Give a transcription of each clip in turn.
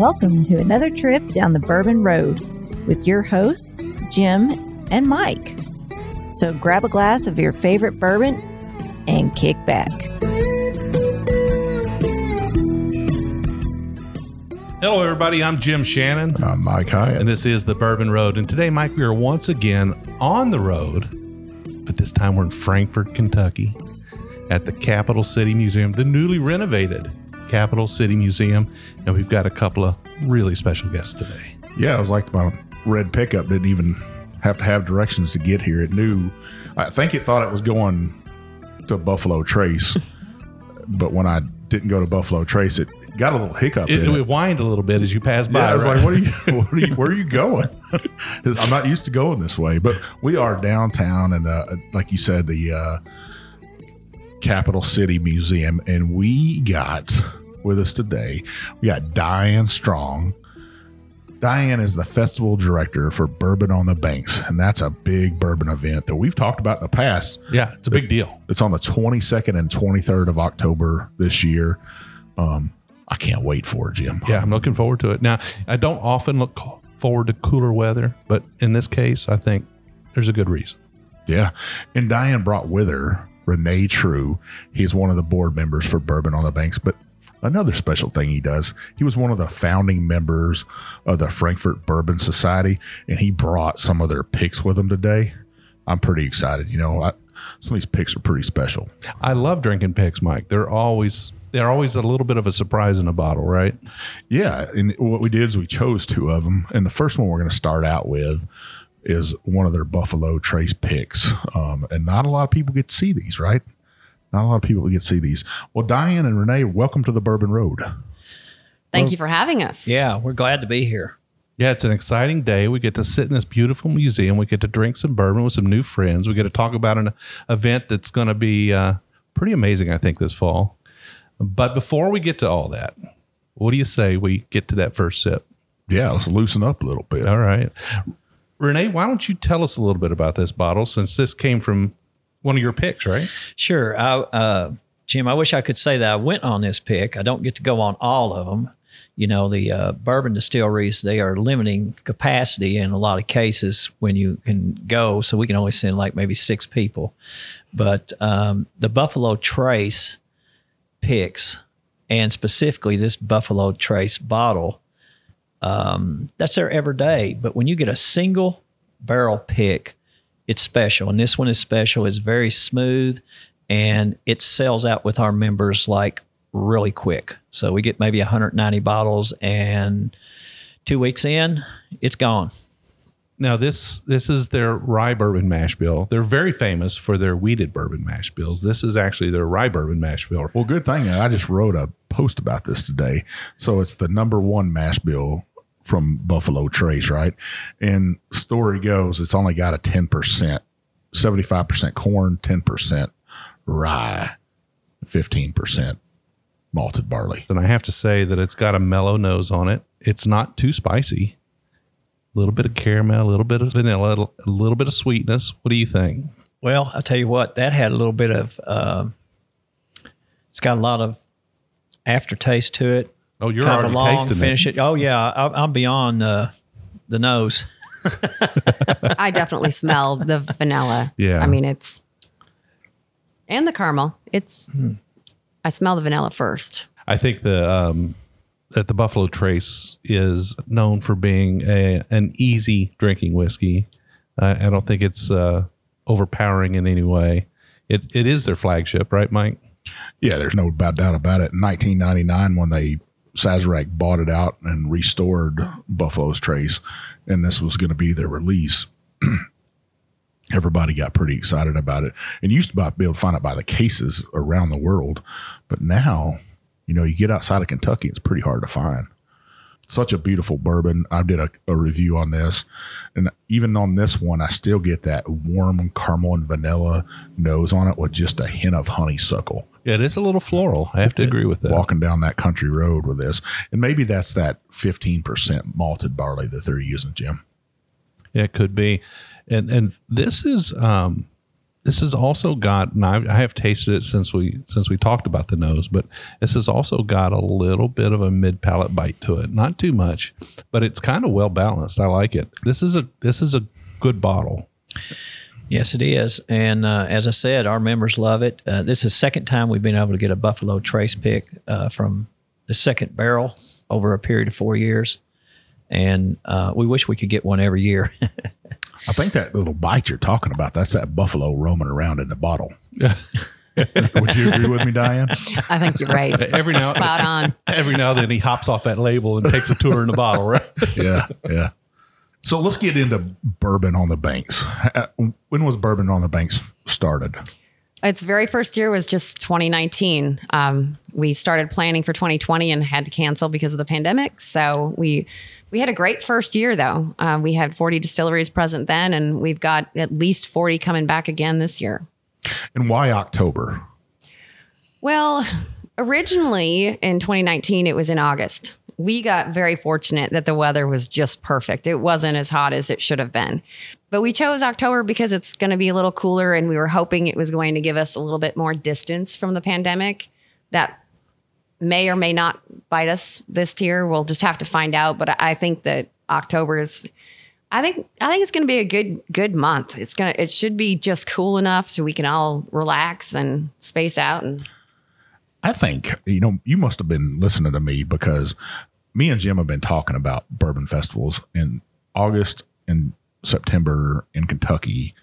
Welcome to another trip down the Bourbon Road with your hosts, Jim and Mike. So grab a glass of your favorite bourbon and kick back. Hello, everybody. I'm Jim Shannon, I'm Mike Hyatt. and this is the Bourbon Road. And today, Mike, we are once again on the road, but this time we're in Frankfort, Kentucky, at the Capital City Museum, the newly renovated Capital City Museum. And we've got a couple of really special guests today. yeah, it was like my red pickup didn't even have to have directions to get here. It knew, I think it thought it was going to Buffalo Trace, but when I didn't go to Buffalo Trace, it got a little hiccup It, in it it. whined a little bit as you passed by. Yeah, I was right? like, "What are you? What are you? Where are you going? I'm not used to going this way, but we are downtown, and uh, like you said, the uh, Capital City Museum, and we got with us today. We got Diane Strong. Diane is the festival director for Bourbon on the Banks, and that's a big bourbon event that we've talked about in the past. yeah, it's a big deal. It's on the 22nd and 23rd of October this year. Um, I can't wait for it, Jim. Yeah, I'm looking forward to it. Now, I don't often look forward to cooler weather, but in this case, I think there's a good reason. Yeah. And Diane brought with her Renee True. He's one of the board members for Bourbon on the Banks. But another special thing he does, he was one of the founding members of the Frankfort Bourbon Society, and he brought some of their picks with him today. I'm pretty excited. You know, I, some of these picks are pretty special. I love drinking picks, Mike. They're always they're always a little bit of a surprise in a bottle, right? Yeah, and what we did is we chose two of them, and the first one we're going to start out with is one of their Buffalo Trace picks, um, and not a lot of people get to see these, right? Not a lot of people get to see these. Well, Diane and Renee, welcome to the Bourbon Road. Thank you for having us. Yeah, we're glad to be here. Yeah, it's an exciting day. We get to sit in this beautiful museum. We get to drink some bourbon with some new friends. We get to talk about an event that's going to be uh, pretty amazing, I think, this fall. But before we get to all that, what do you say we get to that first sip? Yeah, let's loosen up a little bit. All right. Renee, why don't you tell us a little bit about this bottle since this came from one of your picks, right? Sure. I, uh, Jim, I wish I could say that I went on this pick. I don't get to go on all of them. You know, the uh, bourbon distilleries, they are limiting capacity in a lot of cases when you can go. So we can only send like maybe six people. But um, the Buffalo Trace picks, and specifically this Buffalo Trace bottle, um, that's their everyday. But when you get a single barrel pick, it's special. And this one is special. It's very smooth and it sells out with our members like really quick. So we get maybe 190 bottles and two weeks in, it's gone. Now this this is their rye bourbon mash bill. They're very famous for their wheated bourbon mash bills. This is actually their rye bourbon mash bill. Well, good thing I just wrote a post about this today. So it's the number one mash bill from Buffalo Trace, right? And story goes, it's only got a 10%, 75% corn, 10% rye, 15% malted barley. And I have to say that it's got a mellow nose on it. It's not too spicy. A little bit of caramel, a little bit of vanilla, a little bit of sweetness. What do you think? Well, I'll tell you what, that had a little bit of, um, it's got a lot of aftertaste to it. Oh, you're kind of already a long tasting finish it. it. Oh, yeah. I, I'm beyond uh, the nose. I definitely smell the vanilla. Yeah. I mean, it's, and the caramel. It's, Hmm. I smell the vanilla first. I think the um, that the Buffalo Trace is known for being a an easy drinking whiskey. I, I don't think it's uh, overpowering in any way. It it is their flagship, right, Mike? Yeah, there's no doubt about it. In 1999, when they Sazerac bought it out and restored Buffalo's Trace, and this was going to be their release, everybody got pretty excited about it. And used to be able to find it by the cases around the world, but now, you know, you get outside of Kentucky, it's pretty hard to find. Such a beautiful bourbon. I did a, a review on this, and even on this one, I still get that warm caramel and vanilla nose on it with just a hint of honeysuckle it is a little floral. I have to agree with that. walking down that country road with this. And maybe that's that 15% malted barley that they're using, Jim. Yeah, it could be. And and this is um this has also got, and I, I have tasted it since we since we talked about the nose, but this has also got a little bit of a mid palate bite to it. Not too much, but it's kind of well balanced. I like it. This is a this is a good bottle. Yes, it is. And uh, as I said, our members love it. Uh, this is the second time we've been able to get a Buffalo Trace pick uh, from the second barrel over a period of four years. And uh, we wish we could get one every year. I think that little bite you're talking about, that's that buffalo roaming around in the bottle. Would you agree with me, Diane? I think you're right. Every now Spot on. every now and then he hops off that label and takes a tour in the bottle, right? Yeah, yeah. So let's get into bourbon on the banks. Uh, When was bourbon on the banks started? Its very first year was just 2019. Um, we started planning for 2020 and had to cancel because of the pandemic. So we we had a great first year though. Uh, we had 40 distilleries present then, and we've got at least 40 coming back again this year. And why October? Well, originally in 2019, it was in August. We got very fortunate that the weather was just perfect. It wasn't as hot as it should have been. But we chose October because it's going to be a little cooler and we were hoping it was going to give us a little bit more distance from the pandemic. That may or may not bite us this year. We'll just have to find out. But I think that October is I think I think it's going to be a good good month. It's gonna it should be just cool enough so we can all relax and space out and I think, you know, you must have been listening to me because me and Jim have been talking about bourbon festivals in August and September in Kentucky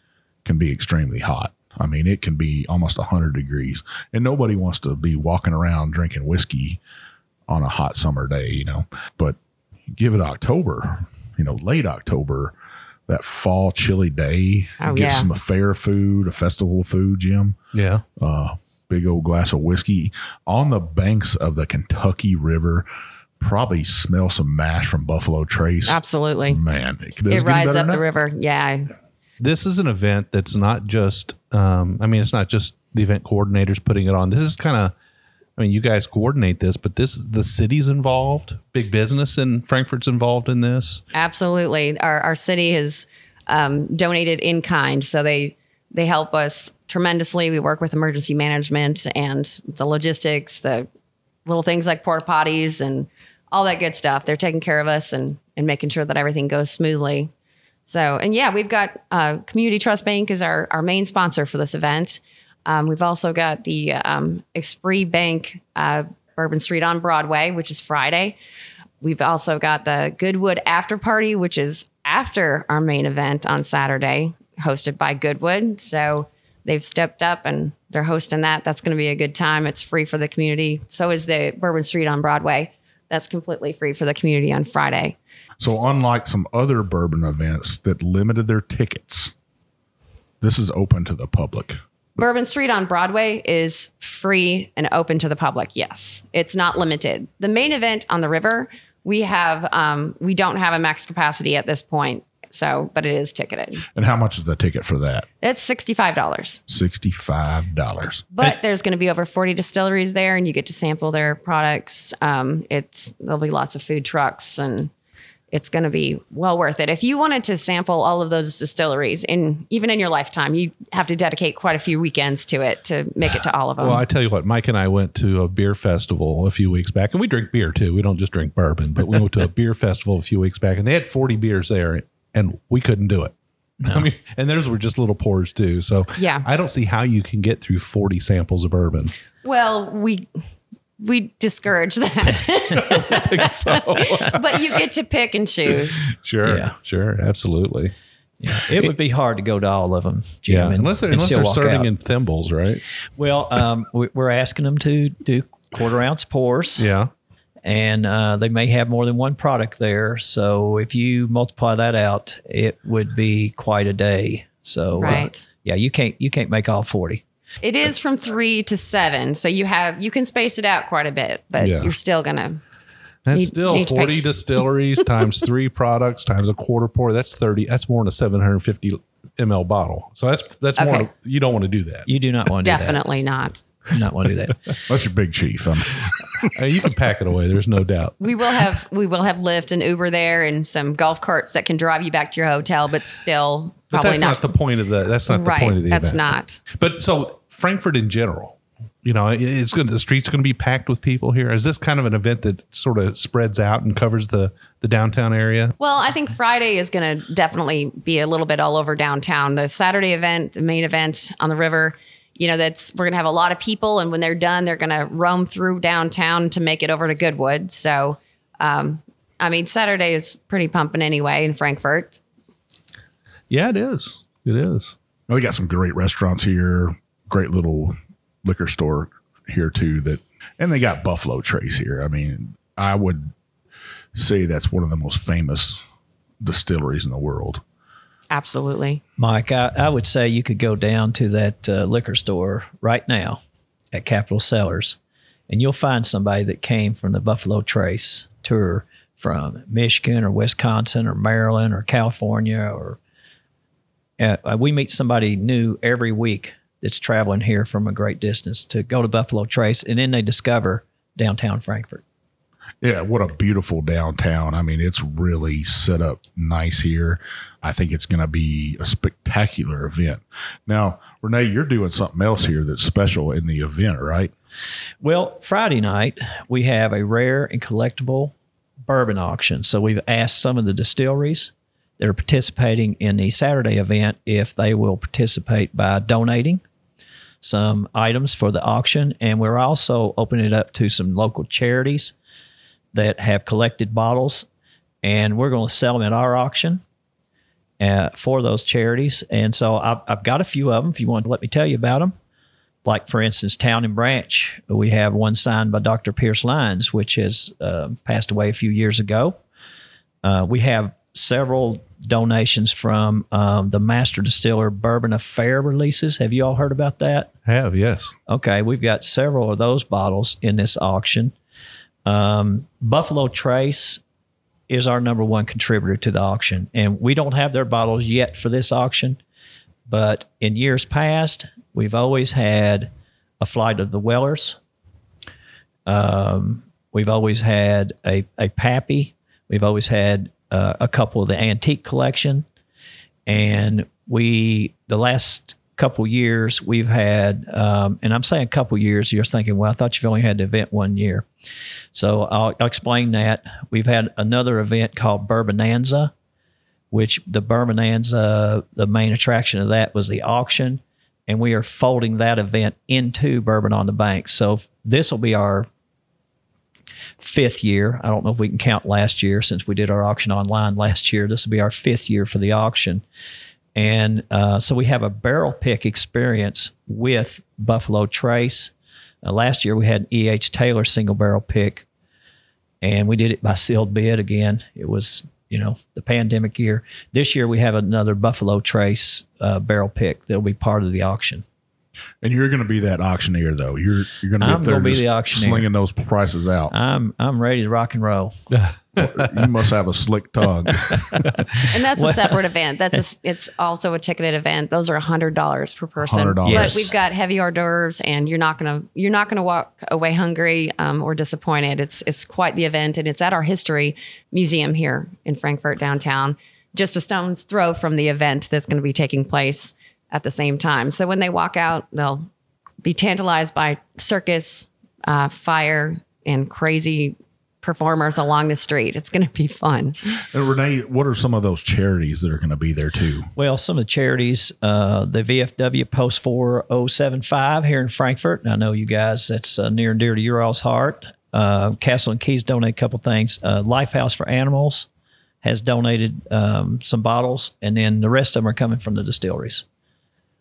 can be extremely hot. I mean, it can be almost 100 degrees, and nobody wants to be walking around drinking whiskey on a hot summer day, you know. But give it October, you know, late October, that fall chilly day, Oh, get yeah. some fair food, a festival food, Jim Yeah. Uh, big old glass of whiskey on the banks of the Kentucky River. Probably smell some mash from Buffalo Trace. absolutely. Man, it, It rides up than the river. Yeah. this is an event that's not just um, i mean it's not just the event coordinators putting it on this is kind of i mean you guys coordinate this but this the city's involved big business in frankfort's involved in this Absolutely. Our our city has um, donated in kind, so they they help us tremendously. We work with emergency management and the logistics, the little things like porta potties and all that good stuff. They're taking care of us and and making sure that everything goes smoothly. So and yeah, we've got uh, Community Trust Bank is our our main sponsor for this event. Um, we've also got the um, Esprit Bank uh, Bourbon Street on Broadway, which is Friday. We've also got the Goodwood After Party, which is after our main event on Saturday, hosted by Goodwood. So they've stepped up and they're hosting that. That's going to be a good time. It's free for the community. So is the Bourbon Street on Broadway. That's completely free for the community on Friday. So, unlike some other bourbon events that limited their tickets, this is open to the public. Bourbon Street on Broadway is free and open to the public. Yes, it's not limited. The main event on the river, we have um, we don't have a max capacity at this point. So, but it is ticketed. And how much is the ticket for that? It's sixty five dollars. $65. But there's going to be over 40 distilleries there, and you get to sample their products. Um, it's there'll be lots of food trucks, and it's going to be well worth it. If you wanted to sample all of those distilleries, in even in your lifetime, you have to dedicate quite a few weekends to it to make it to all of them. well i tell you what mike and i went to a beer festival a few weeks back and we drink beer too we don't just drink bourbon but we went to a beer festival a few weeks back and they had 40 beers there and we couldn't do it I mean, and theirs were just little pours too. So Yeah. I don't see how you can get through 40 samples of bourbon. well, we we discourage that, so but you get to pick and choose. sure, Yeah. sure, absolutely. it would be hard to go to all of them, Jim. Yeah, and- unless they're and unless they're serving out. in thimbles, right? Well, um, we- we're asking them to do quarter ounce pours. Yeah, and uh, they may have more than one product there. So if you multiply that out, it would be quite a day. So uh, yeah, you can't you can't make all forty. It is from three to seven, so you have you can space it out quite a bit, but Yeah. you're still gonna that's Need- still need to 40 distilleries times three products times a quarter pour. That's 30. That's more than a 750 ml bottle. So that's that's more. You don't want to do that. You do not want to definitely not. do that. You not want to do that. That's your big chief. Um, Uh, you can pack it away. There's no doubt. We will have we will have Lyft and Uber there, and some golf carts that can drive you back to your hotel, but still But that's not, the point of the. That's not right. the point of the that's event. not. But so Frankfort in general, you know, it's going. to The streets going to be packed with people here. Is this kind of an event that sort of spreads out and covers the the downtown area? Well, I think Friday is going to definitely be a little bit all over downtown. The Saturday event, the main event on the river, you know, that's we're going to have a lot of people, and when they're done, they're going to roam through downtown to make it over to Goodwood. So, um, I mean, Saturday is pretty pumping anyway in Frankfort. Yeah, it is. It is. We got some great restaurants here, great little liquor store here too. That and they got Buffalo Trace here. I mean, I would say that's one of the most famous distilleries in the world. Absolutely. Mike, I, I would say you could go down to that uh, liquor store right now at Capital Cellars, and you'll find somebody that came from the Buffalo Trace tour from Michigan or Wisconsin or Maryland or California or uh, uh, we meet somebody new every week that's traveling here from a great distance to go to Buffalo Trace, and then they discover downtown Frankfort. Yeah, what a beautiful downtown. I mean, it's really set up nice here. I think it's going to be a spectacular event. Now, Renee, you're doing something else here that's special in the event, right? Well, Friday night, we have a rare and collectible bourbon auction. So we've asked some of the distilleries that are participating in the Saturday event if they will participate by donating some items for the auction. And we're also opening it up to some local charities that have collected bottles. And we're going to sell them at our auction uh, for those charities. And so I've, I've got a few of them if you want to let me tell you about them like for instance, Town and Branch, we have one signed by Dr. Pearse Lyons, which has uh, passed away a few years ago. Uh, we have several donations from um, the Master Distiller Bourbon Affair releases. Have you all heard about that? Have yes. Okay, we've got several of those bottles in this auction. Um, Buffalo Trace is our number one contributor to the auction, and we don't have their bottles yet for this auction. But in years past, we've always had a flight of the Wellers. Um, we've always had a, a Pappy. We've always had uh, a couple of the antique collection. And we, the last couple years, we've had, um, and I'm saying a couple years, you're thinking, well, I thought you've only had the event one year. So I'll, I'll explain that. We've had another event called Bourbonanza, which the Bourbonanza, the main attraction of that was the auction. And we are folding that event into Bourbon on the Bank. So this will be our fifth year. I don't know if we can count last year since we did our auction online last year. This will be our fifth year for the auction. And uh, so we have a barrel pick experience with Buffalo Trace. Uh, last year we had E.H. Taylor single barrel pick, and we did it by sealed bid again. It was, you know, the pandemic year. This year we have another Buffalo Trace uh, barrel pick that'll be part of the auction. And you're going to be that auctioneer, though. You're you're going to be I'm up there be just the auctioneer. slinging those prices out. I'm I'm ready to rock and roll. you must have a slick tongue. And that's a separate event. That's a, it's also a ticketed event. Those are hundred dollars per person. $100. Yes. But we've got heavy hors d'oeuvres, and you're not gonna you're not gonna walk away hungry um, or disappointed. It's it's quite the event, and it's at our history museum here in Frankfort downtown, just a stone's throw from the event that's going to be taking place at the same time. So when they walk out, they'll be tantalized by circus, uh, fire, and crazy performers along the street. It's going to be fun. and Renee, what are some of those charities that are going to be there too? Well, some of the charities, uh, the VFW Post 4075 here in Frankfort. And I know you guys, that's uh, near and dear to your all's heart. Uh, Castle and Keys donate a couple things. Uh, Lifehouse for Animals has donated um, some bottles, and then the rest of them are coming from the distilleries.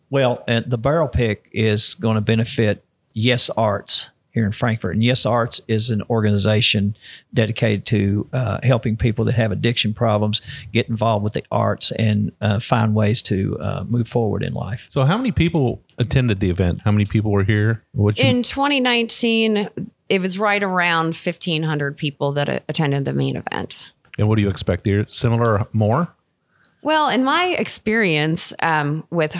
Well, and the barrel pick is going to benefit Yes Arts here in Frankfort. And Yes Arts is an organization dedicated to uh, helping people that have addiction problems get involved with the arts and uh, find ways to uh, move forward in life. So, how many people attended the event? How many people were here? What you, In 2019, it was right around 1,500 people that uh, attended the main event. and what do you expect here? Similar, or more? Well, in my experience um, with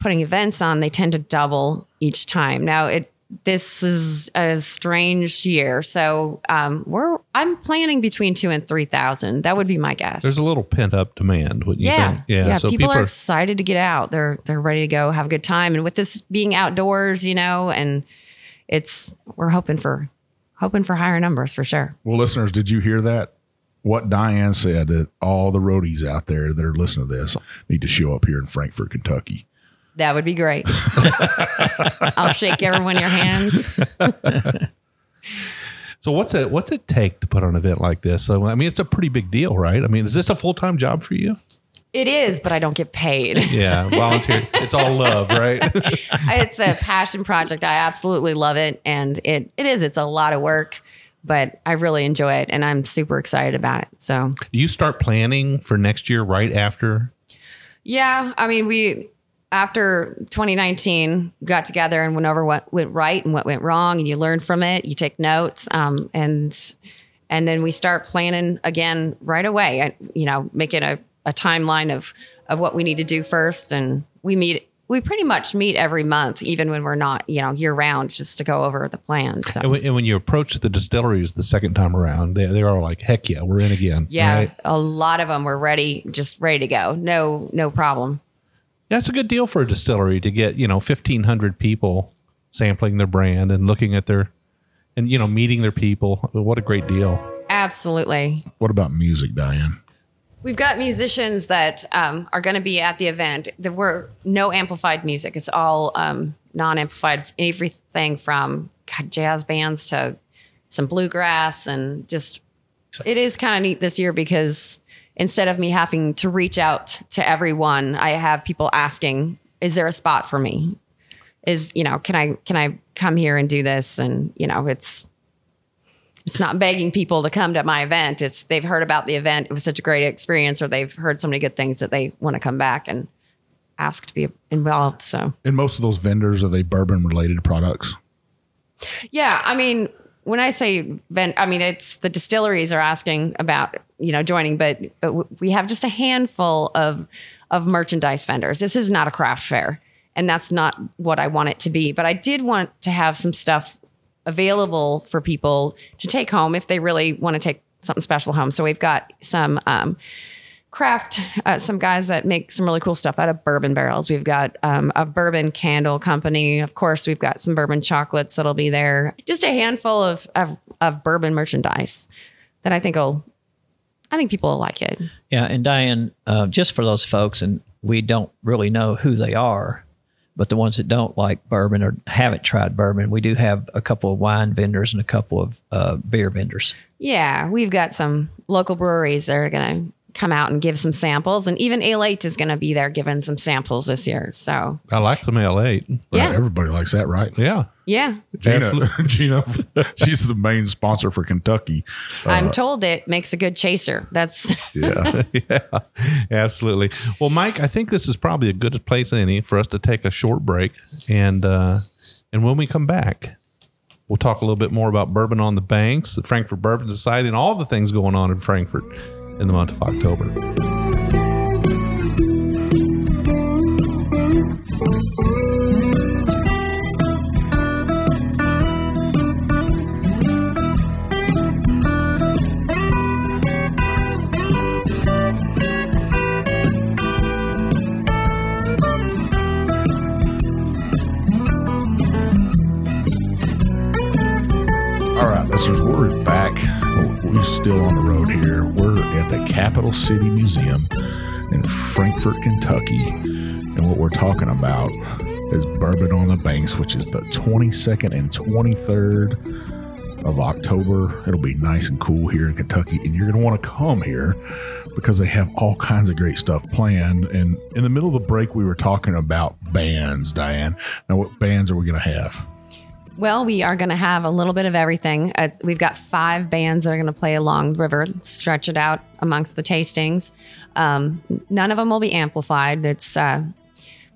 putting events on, they tend to double each time. Now, it this is a strange year. So um, we're I'm planning between two and three thousand. That would be my guess. There's a little pent up demand. Wouldn't you yeah, think? yeah. So people, are excited to get out. They're they're ready to go, have a good time, and with this being outdoors, you know, and it's we're hoping for hoping for higher numbers for sure. Well, listeners, did you hear that? What Diane said that all the roadies out there that are listening to this need to show up here in Frankfort, Kentucky. That would be great. I'll shake every one of your hands. So what's it what's it take to put on an event like this? So I mean, it's a pretty big deal, right? I mean, is this a full time job for you? It is, but I don't get paid. Yeah, volunteer. it's all love, right? it's a passion project. I absolutely love it, and it it is. It's a lot of work, but I really enjoy it, and I'm super excited about it. So Do you start planning for next year right after? yeah, I mean, we after 2019 got together and went over what went right and what went wrong, and you learn from it. You take notes, um, and and then we start planning again right away. I, you know, making a, a timeline of of what we need to do first, and we meet. We pretty much meet every month, even when we're not, you know, year round, just to go over the plan. So And when, and you approach the distilleries the second time around, they they're all like, "Heck yeah, we're in again." yeah, right? a lot of them were ready, just ready to go. No, no problem. Yeah, it's a good deal for a distillery to get you know fifteen hundred people sampling their brand and looking at their and you know meeting their people. What a great deal! Absolutely. What about music, Diane? We've got musicians that um, are going to be at the event. There were no amplified music. It's all um, non-amplified. Everything from God, jazz bands to some bluegrass and just. It is kind of neat this year because instead of me having to reach out to everyone, I have people asking, "Is there a spot for me? Is you know, can I can I come here and do this?" And you know, it's it's not begging people to come to my event. It's they've heard about the event. It was such a great experience, or they've heard so many good things that they want to come back and ask to be involved. So And most of those vendors are they bourbon related products? yeah, I mean, when I say vent, I mean it's the distilleries are asking about you know joining, but but we have just a handful of of merchandise vendors. This is not a craft fair, and that's not what I want it to be. But I did want to have some stuff available for people to take home if they really want to take something special home. So we've got some um, craft, uh, some guys that make some really cool stuff out of bourbon barrels. We've got um, a bourbon candle company. Of course, we've got some bourbon chocolates that'll be there. Just a handful of, of, of bourbon merchandise that I think will, I think people will like it. Yeah, and Diane, uh, just for those folks, and we don't really know who they are, but the ones that don't like bourbon or haven't tried bourbon, we do have a couple of wine vendors and a couple of uh, beer vendors. Yeah, we've got some local breweries that are going to come out and give some samples. And even Ale 8 is going to be there giving some samples this year. So, I like some Ale 8. Yeah. Right, everybody likes that, right? Yeah, yeah, Gina, Gina, she's the main sponsor for Kentucky. I'm told it makes a good chaser. That's Yeah. yeah, absolutely. Well, Mike, I think this is probably a good place any for us to take a short break, and uh, and when we come back, we'll talk a little bit more about bourbon on the banks, the Frankfort Bourbon Society, and all the things going on in Frankfort in the month of October. Capital City Museum in Frankfort, Kentucky. And what we're talking about is Bourbon on the Banks, which is the 22nd and 23rd of October. It'll be nice and cool here in Kentucky. And you're going to want to come here because they have all kinds of great stuff planned. And in the middle of the break, we were talking about bands, Diane. Now, what bands are we going to have? Well, we are going to have a little bit of everything. Uh, we've got five bands that are going to play along the river, stretch it out amongst the tastings. Um, none of them will be amplified. It's uh,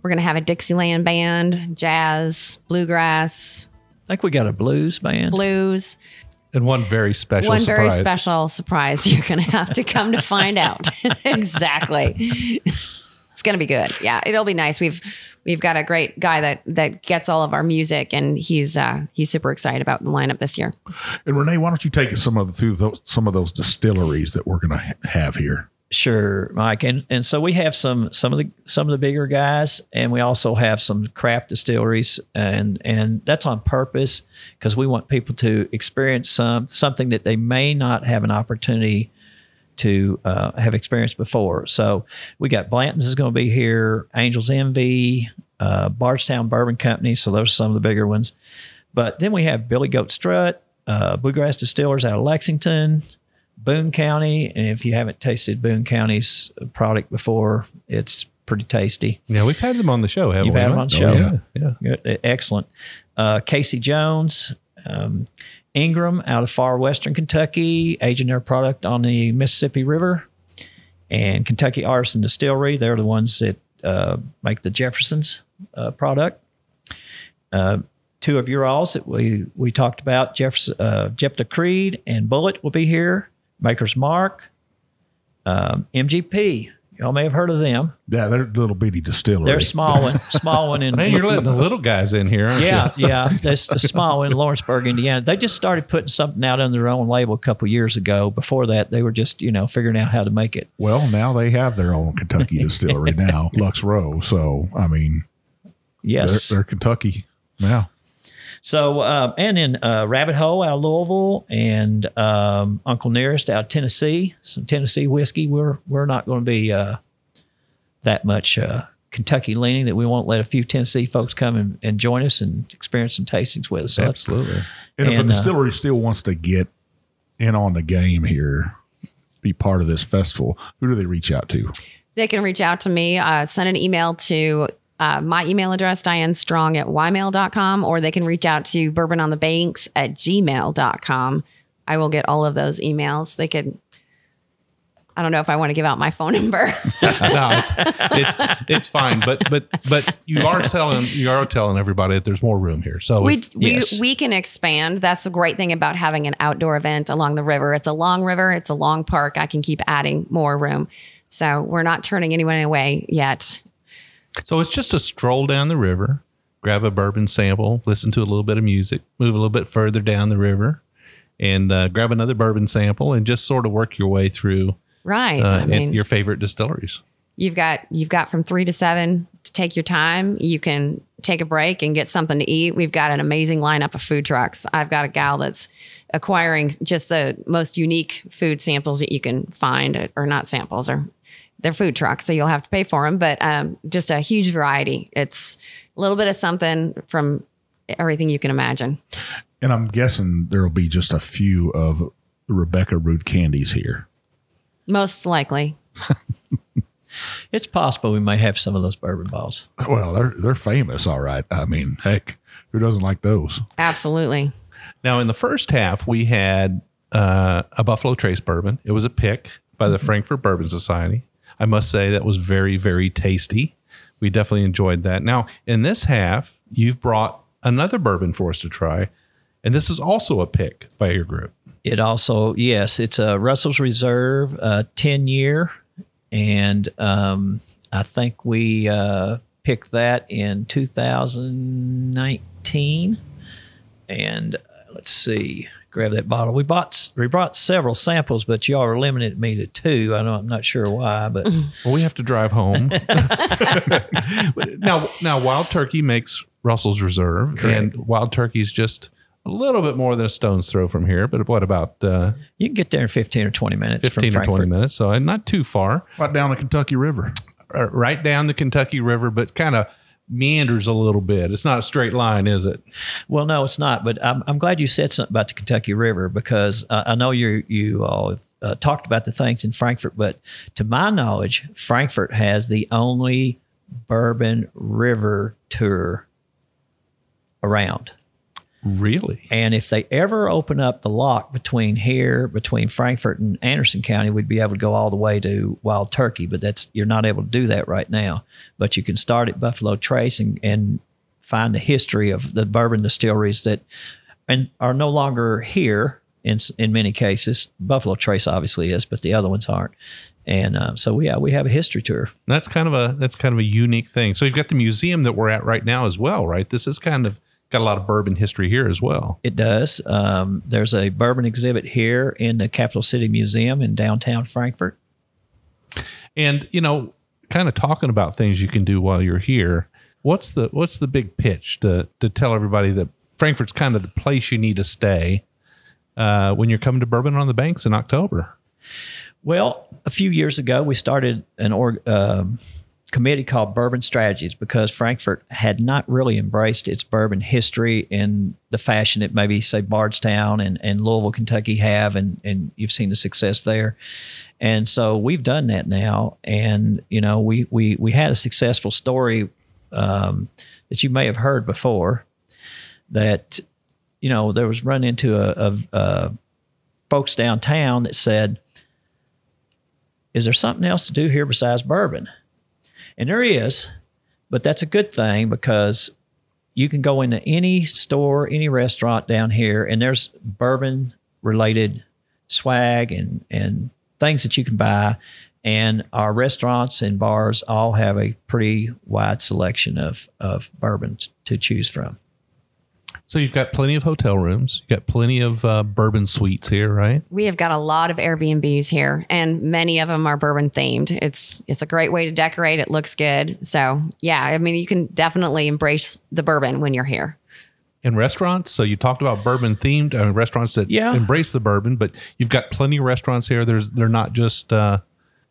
we're going to have a Dixieland band, jazz, bluegrass, I think we got a blues band. blues. And one very special One surprise. very special surprise. You're going to have to come to find out exactly. It's gonna be good. Yeah, it'll be nice. We've we've got a great guy that that gets all of our music, and he's uh, he's super excited about the lineup this year. And Renee, why don't you take us some of the, through those, some of those distilleries that we're going to ha- have here? Sure, Mike, and and so we have some some of the some of the bigger guys, and we also have some craft distilleries, and and that's on purpose because we want people to experience some something that they may not have an opportunity to uh, have experienced before. So we got Blanton's is going to be here, Angels Envy, uh, Bardstown Bourbon Company. So those are some of the bigger ones. But then we have Billy Goat Strut, uh, Bluegrass Distillers out of Lexington, Boone County. And if you haven't tasted Boone County's product before, it's pretty tasty. Yeah, we've had them on the show, haven't You've we? had them on the show. yeah. yeah. Excellent. Uh, Casey Jones, um, Ingram out of far western Kentucky, aging their product on the Mississippi River, and Kentucky Artisan Distillery. They're the ones that uh, make the Jefferson's uh, product. Uh, two of your alls that we we talked about, Jefferson, uh, Jeptha Creed and Bulleit will be here. Maker's Mark, um, MGP. Y'all may have heard of them. Yeah, they're little bitty distillery. They're small one, small one in Man, you're letting the little guys in here, aren't yeah, you? yeah. That's a small one in Lawrenceburg, Indiana. They just started putting something out under their own label a couple years ago. Before that, they were just you know figuring out how to make it. Well, now they have their own Kentucky distillery now, Lux Row. So, I mean, Yes. they're, they're Kentucky now. So um, and then uh, Rabbit Hole out of Louisville and um, Uncle Nearest out of Tennessee. Some Tennessee whiskey. We're we're not going to be uh, that much uh, Kentucky leaning that we won't let a few Tennessee folks come and, and join us and experience some tastings with us. So Absolutely. And, if a And, uh, distillery still wants to get in on the game here, be part of this festival, who do they reach out to? They can reach out to me, uh, send an email to uh, my email address, Diane Strong at ymail.com, or they can reach out to bourbon on the banks at gmail.com. I will get all of those emails. They could, I don't know if I want to give out my phone number. no, it's, it's it's fine, but but but you are telling you are telling everybody that there's more room here. So we, if- we, yes. we can expand. That's the great thing about having an outdoor event along the river. It's a long river, it's a long park. I can keep adding more room. So we're not turning anyone away yet. So it's just a stroll down the river, grab a bourbon sample, listen to a little bit of music, move a little bit further down the river, and uh, grab another bourbon sample, and just sort of work your way through Right. uh, I mean, your favorite distilleries. you've got you've got from three to seven to take your time. You can take a break and get something to eat. We've got an amazing lineup of food trucks. I've got a gal that's acquiring just the most unique food samples that you can find, or not samples, or they're food trucks, so you'll have to pay for them. But um, just a huge variety. It's a little bit of something from everything you can imagine. And I'm guessing there'll be just a few of Rebecca Ruth candies here. Most likely. it's possible we may have some of those bourbon balls. Well, they're they're famous, all right. I mean, heck, who doesn't like those? Absolutely. Now, in the first half, we had uh, a Buffalo Trace bourbon. It was a pick by the Frankfort Bourbon Society. I must say that was very, very tasty. We definitely enjoyed that. Now, in this half, you've brought another bourbon for us to try, and this is also a pick by your group. It also, yes, it's a Russell's Reserve, uh, 10 year. And um, I think we uh, picked that in 2019. And uh, let's see, grab that bottle. We bought we brought several samples, but y'all were limited me to two. I know I'm not sure why, but Well, we have to drive home. now, now, Wild Turkey makes Russell's Reserve, and Wild Turkey's just a little bit more than a stone's throw from here. But what about uh, you can get there in 15 or 20 minutes. from fifteen or twenty minutes? So not too far. Right down the Kentucky River. uh, right down the Kentucky River, but kind of meanders a little bit. It's not a straight line, is it? Well, no, it's not. But I'm, I'm glad you said something about the Kentucky River because uh, I know you you all uh, talked about the things in Frankfort, but to my knowledge, Frankfort has the only bourbon river tour around. Really? And if they ever open up the lock between here, between Frankfort and Anderson County, we'd be able to go all the way to Wild Turkey. But that's you're not able to do that right now. But you can start at Buffalo Trace and, and find the history of the bourbon distilleries that and are no longer here in in many cases. Buffalo Trace obviously is, but the other ones aren't. And uh, so yeah, we have a history tour. That's kind of a that's kind of a unique thing. So you've got the museum that we're at right now as well, right? This is kind of got a lot of bourbon history here as well. It does. Um, there's a bourbon exhibit here in the Capital City Museum in downtown Frankfort. And you know, kind of talking about things you can do while you're here. What's the what's the big pitch to to tell everybody that Frankfort's kind of the place you need to stay uh, when you're coming to Bourbon on the Banks in October? Well, a few years ago, we started an org, um committee called Bourbon Strategies because Frankfort had not really embraced its bourbon history in the fashion that maybe, say, Bardstown and, and Louisville, Kentucky have, and, and you've seen the success there. And so we've done that now. And, you know, we, we, we had a successful story um, that you may have heard before that, you know, there was run into a, a, a folks downtown that said, is there something else to do here besides bourbon? And there is, but that's a good thing because you can go into any store, any restaurant down here, and there's bourbon related swag and, and things that you can buy. And our restaurants and bars all have a pretty wide selection of, of bourbon to choose from. So you've got plenty of hotel rooms, you've got plenty of uh, bourbon suites here, right? We have got a lot of Airbnbs here, and many of them are bourbon themed. It's it's a great way to decorate. It looks good. So yeah, I mean, you can definitely embrace the bourbon when you're here. And restaurants. So you talked about bourbon themed uh, restaurants that Yeah. embrace the bourbon, but you've got plenty of restaurants here. There's they're not just uh,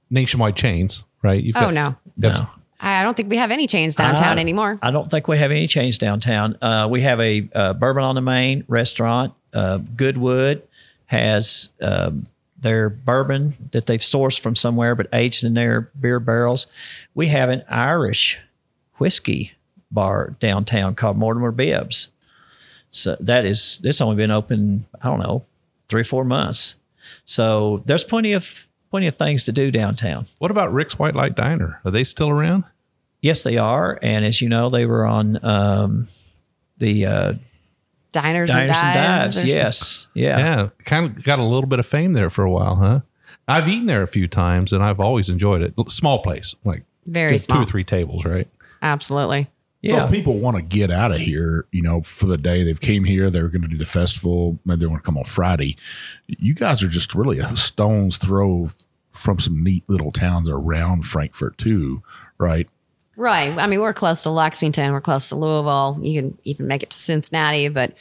nationwide chains, right? You've Oh got, no, that's- No. I don't think we have any chains downtown I- anymore. I don't think we have any chains downtown. Uh, we have a uh, Bourbon on the Main restaurant. Uh, Goodwood has um, their bourbon that they've sourced from somewhere, but aged in their beer barrels. We have an Irish whiskey bar downtown called Mortimer Bibbs. So that is it's only been open I don't know three four months. So there's plenty of plenty of things to do downtown. What about Rick's White Light Diner? Are they still around? Yes, they are, and as you know, they were on um, the uh, Diners, Diners and and Dives. dives. Yes. Yeah. Yeah, kind of got a little bit of fame there for a while, huh? I've eaten there a few times and I've always enjoyed it. Small place, like Very small. two or three tables, right? Absolutely. So Yeah. if people want to get out of here, you know, for the day they've came here, they're going to do the festival, maybe they want to come on Friday. You guys are just really a stone's throw from some neat little towns around Frankfort too, right? Right. I mean, we're close to Lexington. We're close to Louisville. You can even make it to Cincinnati. But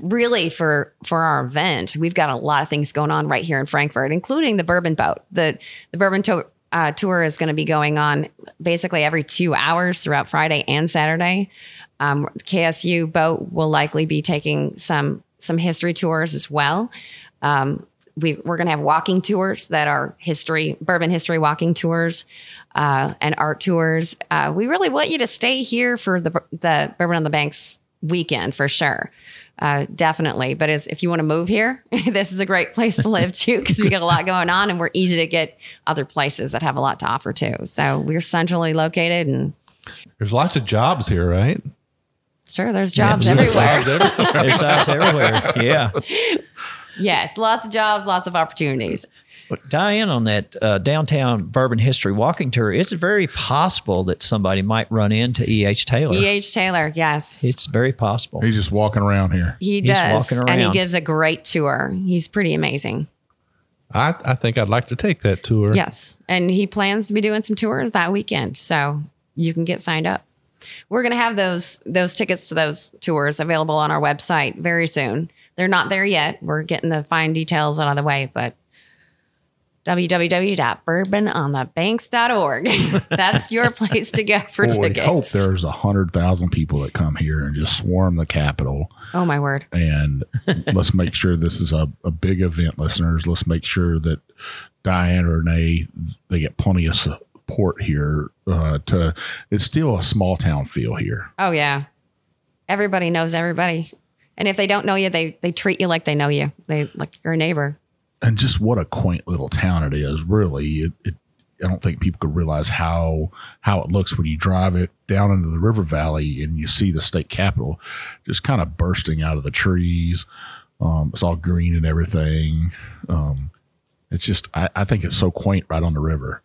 really, for for our event, we've got a lot of things going on right here in Frankfort, including the Bourbon Boat. The the Bourbon to, uh, tour is going to be going on basically every two hours throughout Friday and Saturday. Um, KSU boat will likely be taking some some history tours as well. Um, we, we're going to have walking tours that are history, bourbon history walking tours, uh, and art tours. Uh, we really want you to stay here for the the Bourbon on the Banks weekend for sure. Uh, definitely. But as, if you want to move here, this is a great place to live too because we got a lot going on and we're easy to get other places that have a lot to offer too. So we're centrally located and There's lots of jobs here, right? sure, there's jobs Yeah, everywhere. There's jobs everywhere. Yeah. yes, lots of jobs, lots of opportunities. But Diane, on that uh, downtown bourbon history walking tour, it's very possible that somebody might run into E.H. Taylor. E.H. Taylor, yes. It's very possible. He's just walking around here. he he's does. walking And he gives a great tour. He's pretty amazing. I, I think I'd like to take that tour. Yes. And he plans to be doing some tours that weekend. So you can get signed up. We're going to have those those tickets to those tours available on our website very soon. They're not there yet. We're getting the fine details out of the way, but www.bourbononthebanks.org. That's your place to go for Boy, tickets. hope there's a hundred thousand people that come here and just swarm the Capitol. oh my word. And let's make sure this is a, a big event, listeners. Let's make sure that Diane or Renee they get plenty of support here. Uh, to it's still a small town feel here. Oh yeah. Everybody knows everybody. And if they don't know you, they they treat you like they know you. They like you're a neighbor. And just what a quaint little town it is. Really, it, it I don't think people could realize how how it looks when you drive it down into the river valley and you see the state capitol just kind of bursting out of the trees. Um, it's all green and everything. Um, it's just, I, I think it's so quaint right on the river.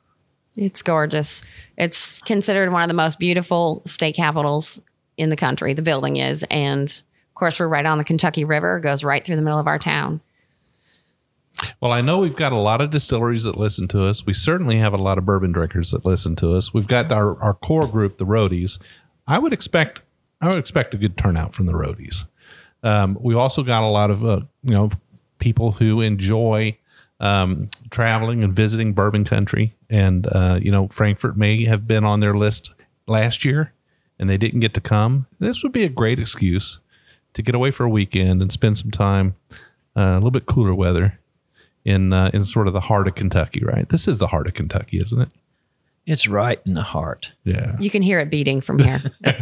It's gorgeous. It's considered one of the most beautiful state capitals in the country. The building is. And of course, we're right on the Kentucky River, it goes right through the middle of our town. Well, I know we've got a lot of distilleries that listen to us. We certainly have a lot of bourbon drinkers that listen to us. We've got our, our core group, the roadies. I would expect I would expect a good turnout from the roadies. Um, we also got a lot of uh, you know people who enjoy um, traveling and visiting bourbon country, and uh, you know Frankfort may have been on their list last year, and they didn't get to come. This would be a great excuse to get away for a weekend and spend some time uh, a little bit cooler weather in uh, in sort of the heart of Kentucky, right? This is the heart of Kentucky, isn't it? It's right in the heart. Yeah. You can hear it beating from here.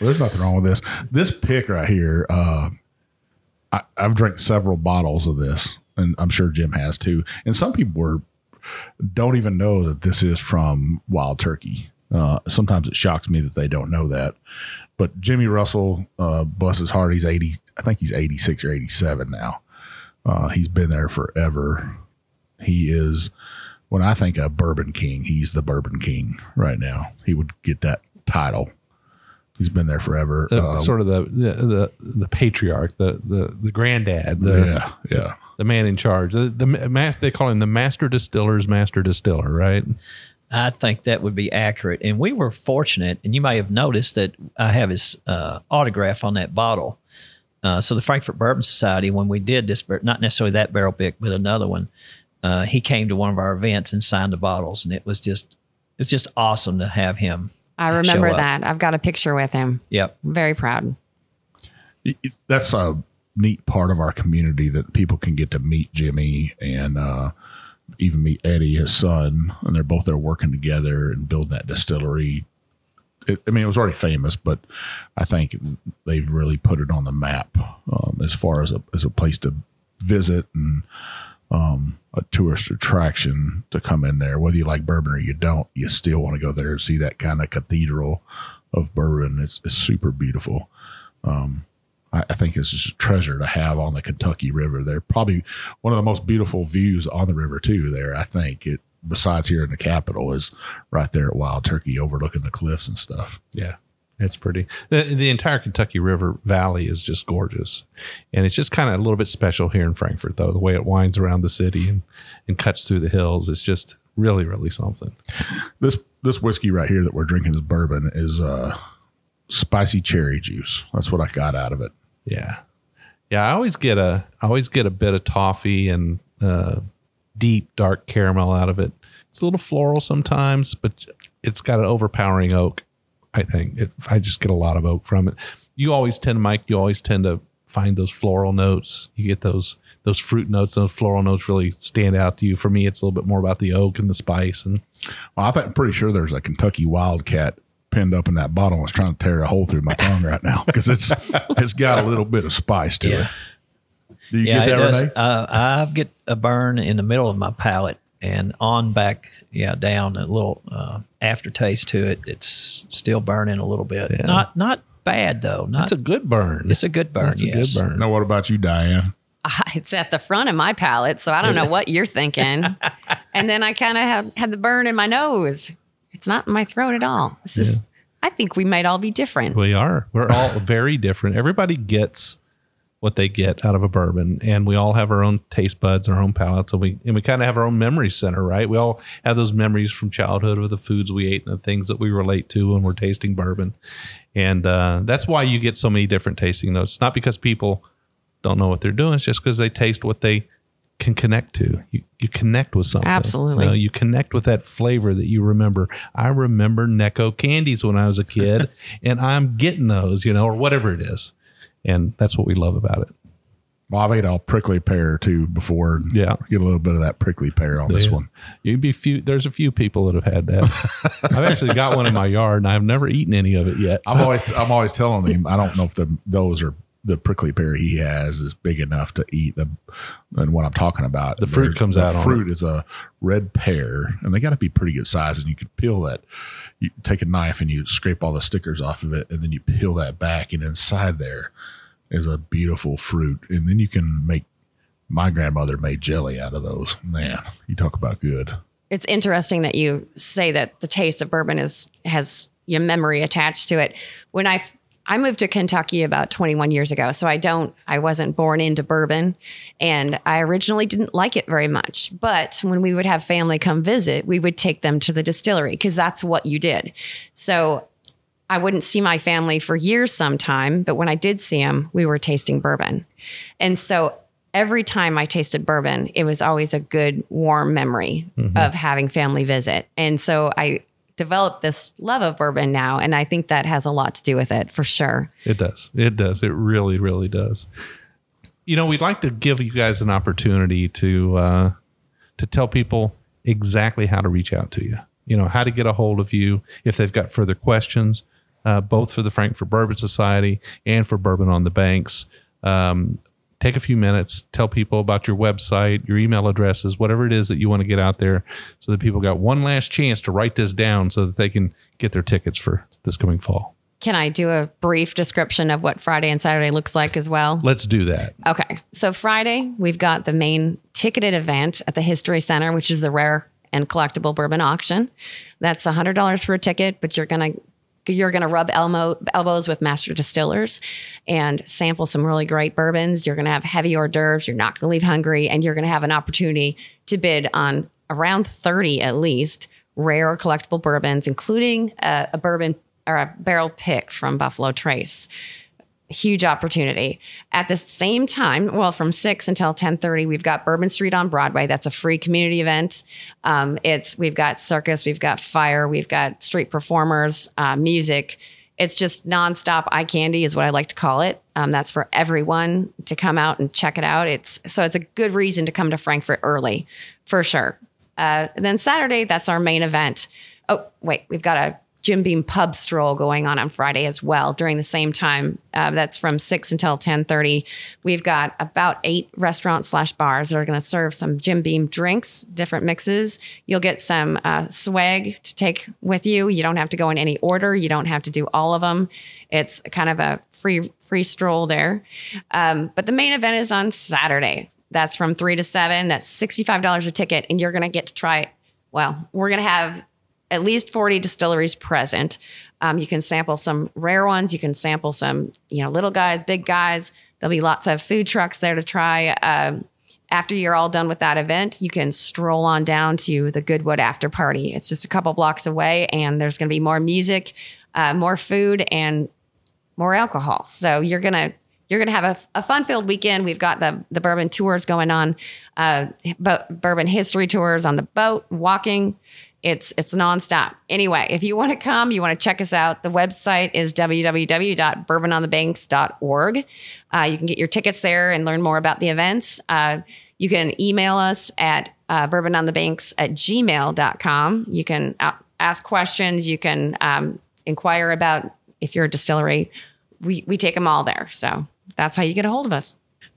Well, there's nothing wrong with this. This pick right here, uh, I, I've drank several bottles of this, and I'm sure Jim has too. And some people were don't even know that this is from Wild Turkey. Uh, sometimes it shocks me that they don't know that. But Jimmy Russell, uh, bless his heart, he's 80. I think he's 86 or 87 now. Uh, he's been there forever. He is, when I think of Bourbon King, he's the Bourbon King right now. He would get that title. He's been there forever. Uh, Uh, sort of the, the the the patriarch, the the the granddad, the yeah, yeah. the man in charge. The, the mas- they call him the master distiller's master distiller, right? I think that would be accurate. And we were fortunate, and you may have noticed that I have his uh, autograph on that bottle. Uh, so the Frankfort Bourbon Society, when we did this, not necessarily that barrel pick, but another one, uh, he came to one of our events and signed the bottles, and it was just it's just awesome to have him. I remember show up. that. I've got a picture with him. Yep. I'm very proud. It- it- That's a neat part of our community that people can get to meet Jimmy and uh, even meet Eddie, his son, and they're both there working together and building that distillery. It, I mean, it was already famous, but I think they've really put it on the map um, as far as a as a place to visit and um, a tourist attraction to come in there. Whether you like bourbon or you don't, you still want to go there and see that kind of cathedral of bourbon. It's, it's super beautiful. Um, I, I think it's just a treasure to have on the Kentucky River. They're probably one of the most beautiful views on the river too. There, I think it. Besides here in the capital, is right there at Wild Turkey, overlooking the cliffs and stuff. Yeah, it's pretty. The, the entire Kentucky River Valley is just gorgeous, and it's just kind of a little bit special here in Frankfort, though. The way it winds around the city and and cuts through the hills is just really, really something. This this whiskey right here that we're drinking, this bourbon, is uh, spicy cherry juice. That's what I got out of it. Yeah, yeah. I always get a, I always get a bit of toffee and uh, deep dark caramel out of it. It's a little floral sometimes, but it's got an overpowering oak. I think it, I just get a lot of oak from it. You always tend, Mike. You always tend to find those floral notes. You get those those fruit notes. Those floral notes really stand out to you. For me, it's a little bit more about the oak and the spice. And Well, I think I'm pretty sure there's a Kentucky Wildcat pinned up in that bottle. I was trying to tear a hole through my tongue right now because it's it's got a little bit of spice to it. Do you yeah, get that. Renee? Uh, I get a burn in the middle of my palate, and on back, yeah, down a little uh, aftertaste to it. It's still burning a little bit. Yeah. Not not bad though. Not it's a good burn. it's a good burn. That's a yes. good burn. Now, what about you, Diane? It's at the front of my palate, so I don't know what you're thinking. and then I kind of have had the burn in my nose. It's not in my throat at all. This is. I think we might all be different. We are. We're all very different. Everybody gets what they get out of a bourbon, and we all have our own taste buds, our own palates, and we and we kind of have our own memory center, right? We all have those memories from childhood of the foods we ate and the things that we relate to when we're tasting bourbon, and uh, that's why you get so many different tasting notes. Not because people don't know what they're doing; it's just because they taste what they can connect to. You, you connect with something. Absolutely. You, know, you connect with that flavor that you remember. I remember Necco candies when I was a kid, and I'm getting those, you know, or whatever it is. And that's what we love about it. Well, I've ate a prickly pear too before. Yeah. get a little bit of that prickly pear on this one. You'd be few. There's a few people that have had that. I've actually got one in my yard, and I've never eaten any of it yet. I'm always I'm always telling them I don't know if the those are the prickly pear he has is big enough to eat the and what I'm talking about. The fruit comes the out on Fruit is a red pear, and they got to be pretty good size. And you could peel that. You take a knife and you scrape all the stickers off of it, and then you peel that back, and inside there is a beautiful fruit, and then you can make. My grandmother made jelly out of those. Man, you talk about good. It's interesting that you say that the taste of bourbon is has your memory attached to it. When I I moved to Kentucky about 21 years ago, so I don't I wasn't born into bourbon and I originally didn't like it very much. But when we would have family come visit, we would take them to the distillery because that's what you did. So I wouldn't see my family for years sometime, but when I did see them, we were tasting bourbon. And so every time I tasted bourbon, it was always a good, warm memory mm-hmm. of having family visit. And so I developed this love of bourbon now. And I think that has a lot to do with it for sure. It does. It does. It really, really does. You know, we'd like to give you guys an opportunity to uh, to tell people exactly how to reach out to you. You know, how to get a hold of you if they've got further questions, uh, both for the Frankfort Bourbon Society and for Bourbon on the Banks. Um, take a few minutes, tell people about your website, your email addresses, whatever it is that you want to get out there, so that people got one last chance to write this down so that they can get their tickets for this coming fall. Can I do a brief description of what Friday and Saturday looks like as well? Let's do that. Okay. So Friday, we've got the main ticketed event at the History Center, which is the rare and collectible bourbon auction. That's $100 for a ticket, but you're going to you're going to rub elmo, elbows with master distillers and sample some really great bourbons. You're going to have heavy hors d'oeuvres. You're not going to leave hungry, and you're going to have an opportunity to bid on around 30 at least rare or collectible bourbons, including a, a bourbon or a barrel pick from Buffalo Trace huge opportunity. At the same time, well, from six until ten thirty, we've got Bourbon Street on Broadway. That's a free community event. Um, it's we've got circus, we've got fire, we've got street performers, uh, music. It's just nonstop eye candy, is what I like to call it. Um, that's for everyone to come out and check it out. It's so it's a good reason to come to Frankfort early, for sure. Uh, then Saturday, that's our main event. Oh, wait, we've got a Jim Beam pub stroll going on on Friday as well during the same time. Uh, that's from six until ten thirty. We've got about eight restaurants slash bars that are going to serve some Jim Beam drinks, different mixes. You'll get some uh, swag to take with you. You don't have to go in any order. You don't have to do all of them. It's kind of a free free stroll there. Um, but the main event is on Saturday. That's from three to seven. That's sixty five dollars a ticket, and you're going to get to try. Well, we're going to have at least 40 distilleries present. Um, you can sample some rare ones. You can sample some, you know, little guys, big guys. There'll be lots of food trucks there to try. Um, after you're all done with that event, you can stroll on down to the Goodwood after party. It's just a couple blocks away, and there's going to be more music, uh, more food, and more alcohol. So you're gonna you're gonna have a, a fun filled weekend. We've got the the bourbon tours going on, uh, but bourbon history tours on the boat, walking. It's it's nonstop. Anyway, if you want to come, you want to check us out. The website is www.bourbononthebanks.org. Uh, you can get your tickets there and learn more about the events. Uh, you can email us at uh, bourbononthebanks at gmail.com. You can ask questions. You can um, inquire about if you're a distillery. We, we take them all there. So that's how you get a hold of us.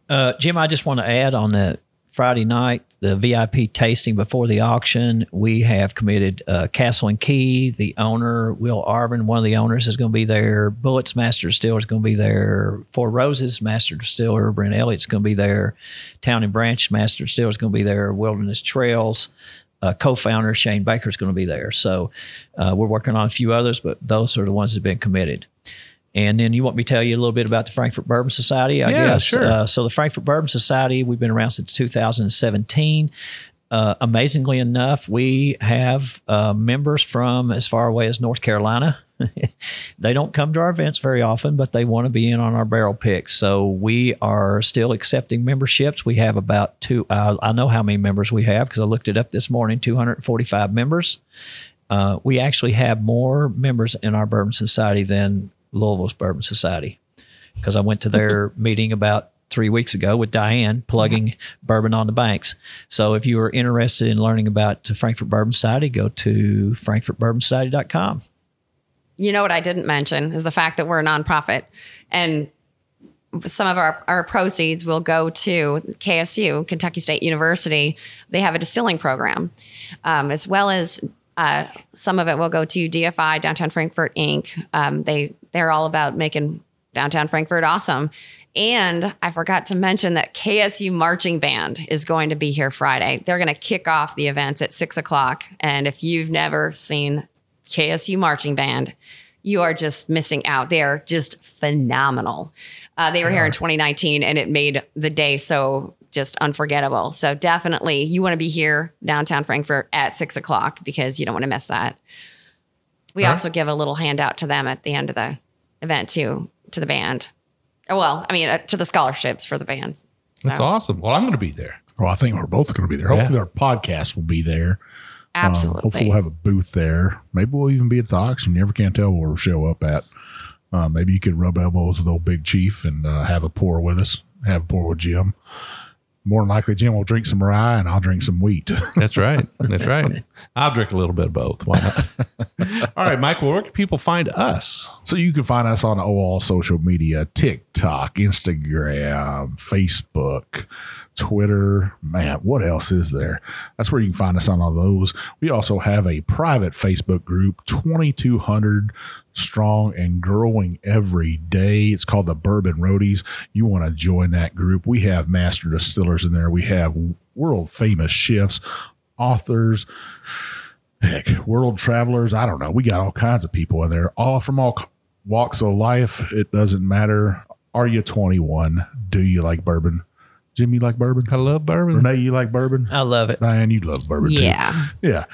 Uh, Jim, I just want to add on that Friday night, the VIP tasting before the auction. We have committed uh, Castle and Key. The owner, Will Arvin, one of the owners, is going to be there. Bulleit's Master Distiller is going to be there. Four Roses Master Distiller, Brent Elliott's going to be there. Town and Branch Master Distiller is going to be there. Wilderness Trails. Uh, co-founder Shane Baker is going to be there. So uh, we're working on a few others, but those are the ones that have been committed. And then you want me to tell you a little bit about the Frankfort Bourbon Society, I Yeah, guess. sure. Uh, so the Frankfort Bourbon Society, we've been around since 2017. Uh, amazingly enough, we have uh, members from as far away as North Carolina. they don't come to our events very often, but they want to be in on our barrel picks. So we are still accepting memberships. We have about two, uh, I know how many members we have because I looked it up this morning 245 members. Uh, we actually have more members in our Bourbon Society than Louisville's Bourbon Society because I went to their meeting about three weeks ago with Diane plugging Bourbon on the Banks. So if you are interested in learning about the Frankfort Bourbon Society, go to frankfortbourbonsociety.com. You know what I didn't mention is the fact that we're a nonprofit and some of our, our proceeds will go to KSU, Kentucky State University. They have a distilling program, um, as well as uh, some of it will go to DFI, Downtown Frankfort Inc. Um, they they're all about making downtown Frankfort awesome. And I forgot to mention that KSU Marching Band is going to be here Friday. They're going to kick off the events at six o'clock. And if you've never seen KSU Marching Band, you are just missing out. They are just phenomenal. Uh, they were here in 2019 and it made the day so just unforgettable. So definitely you want to be here downtown Frankfort at six o'clock because you don't want to miss that. We right. also give a little handout to them at the end of the event too, to the band. Oh, well, I mean, uh, to the scholarships for the band. That's So, awesome. Well, I'm going to be there. Well, I think we're both going to be there. Hopefully, our podcast will be there. Um, Absolutely. hopefully, we'll have a booth there. Maybe we'll even be at the auction. You never can tell where we'll show up at. Uh, maybe you could rub elbows with old Big Chief and uh, have a pour with us. Have a pour with Jim. More than likely, Jim will drink some rye and I'll drink some wheat. That's right. That's right. I'll drink a little bit of both. Why not? All right, Michael, where can people find us? So you can find us on all social media TikTok, Instagram, Facebook, Twitter. Man, what else is there? That's where you can find us on all those. We also have a private Facebook group, 2,200 strong and growing every day. It's called the Bourbon Roadies. You want to join that group. We have master distillers in there, we have world famous chefs, authors heck, world travelers. I don't know. We got all kinds of people in there, all from all walks of life. It doesn't matter. Are you 21? Do you like bourbon? Jim, you like bourbon? I love bourbon. Renee, you like bourbon? I love it. Diane, you love bourbon too. yeah. Yeah.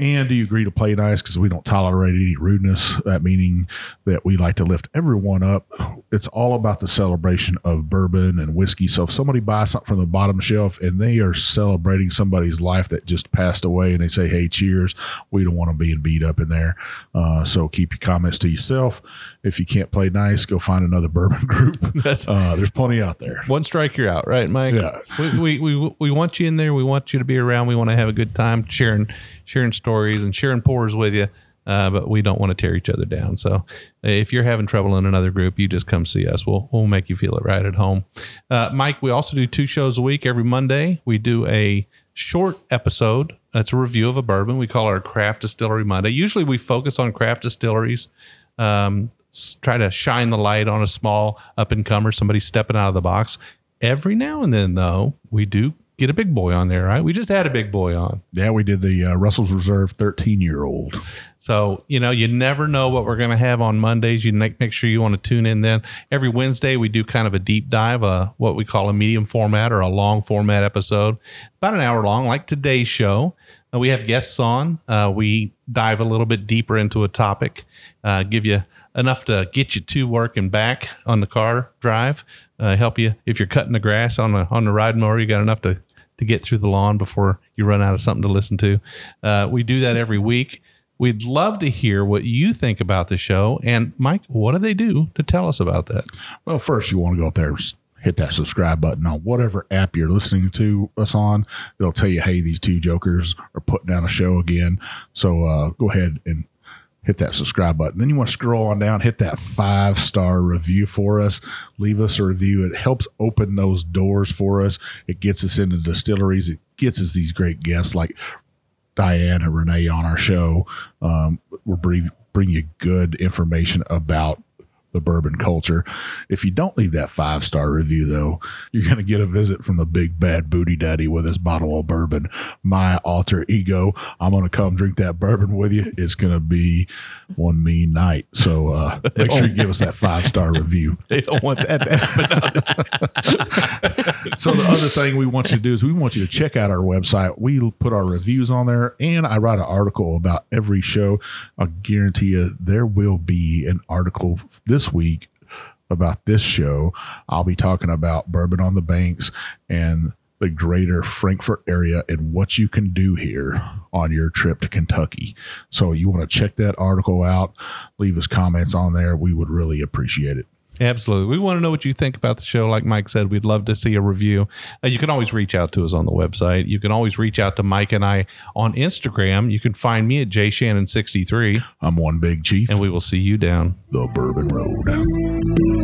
And do you agree to play nice? Because we don't tolerate any rudeness. That meaning that we like to lift everyone up. It's all about the celebration of bourbon and whiskey. So if somebody buys something from the bottom shelf and they are celebrating somebody's life that just passed away and they say, hey, cheers, we don't want them being beat up in there. Uh, so keep your comments to yourself. If you can't play nice, go find another bourbon group. That's Uh, there's plenty out there. one strike, you're out, right, Mike? Yeah. We, we, we, we want you in there. We want you to be around. We want to have a good time sharing sharing stories and sharing pours with you. Uh, but we don't want to tear each other down. So uh, if you're having trouble in another group, you just come see us. We'll we'll make you feel it right at home. Uh, Mike, we also do two shows a week. Every Monday, we do a short episode. It's a review of a bourbon. We call our Craft Distillery Monday. Usually, we focus on craft distilleries. Um, try to shine the light on a small up and comer, somebody stepping out of the box. Every now and then, though, we do get a big boy on there, right? We just had a big boy on. Yeah, we did the uh, Russell's Reserve 13 year old. So, you know, you never know what we're going to have on Mondays. You make, make sure you want to tune in then. Every Wednesday, we do kind of a deep dive, uh, what we call a medium format or a long format episode, about an hour long, like today's show. Uh, we have guests on. Uh, we dive a little bit deeper into a topic, uh, give you enough to get you to work and back on the car drive, uh, help you if you're cutting the grass on the on the ride mower. You got enough to to get through the lawn before you run out of something to listen to. Uh, we do that every week. We'd love to hear what you think about the show. And Mike, what do they do to tell us about that? Well, first you want to go up there hit that subscribe button on whatever app you're listening to us on. It'll tell you, hey, these two jokers are putting down a show again. So uh, go ahead and hit that subscribe button. Then you want to scroll on down, hit that five star review for us. Leave us a review. It helps open those doors for us. It gets us into distilleries. It gets us these great guests like Diane and Renee on our show. Um, we're bring, bring you good information about the bourbon culture. If you don't leave that five star review, though, you're going to get a visit from the big bad booty daddy with his bottle of bourbon. My alter ego. I'm going to come drink that bourbon with you. It's going to be one mean night. So uh, make sure you give us that five star review. They don't want that to happen. So the other thing we want you to do is we want you to check out our website. We put our reviews on there, and I write an article about every show. I'll guarantee you there will be an article this week about this show. I'll be talking about bourbon on the banks and the greater Frankfort area and what you can do here on your trip to Kentucky. So you want to check that article out, leave us comments on there. We would really appreciate it. Absolutely. We want to know what you think about the show. Like Mike said, we'd love to see a review. Uh, you can always reach out to us on the website. You can always reach out to Mike and I on Instagram. You can find me at jshannon63, I'm one big chief, and we will see you down the Bourbon Road.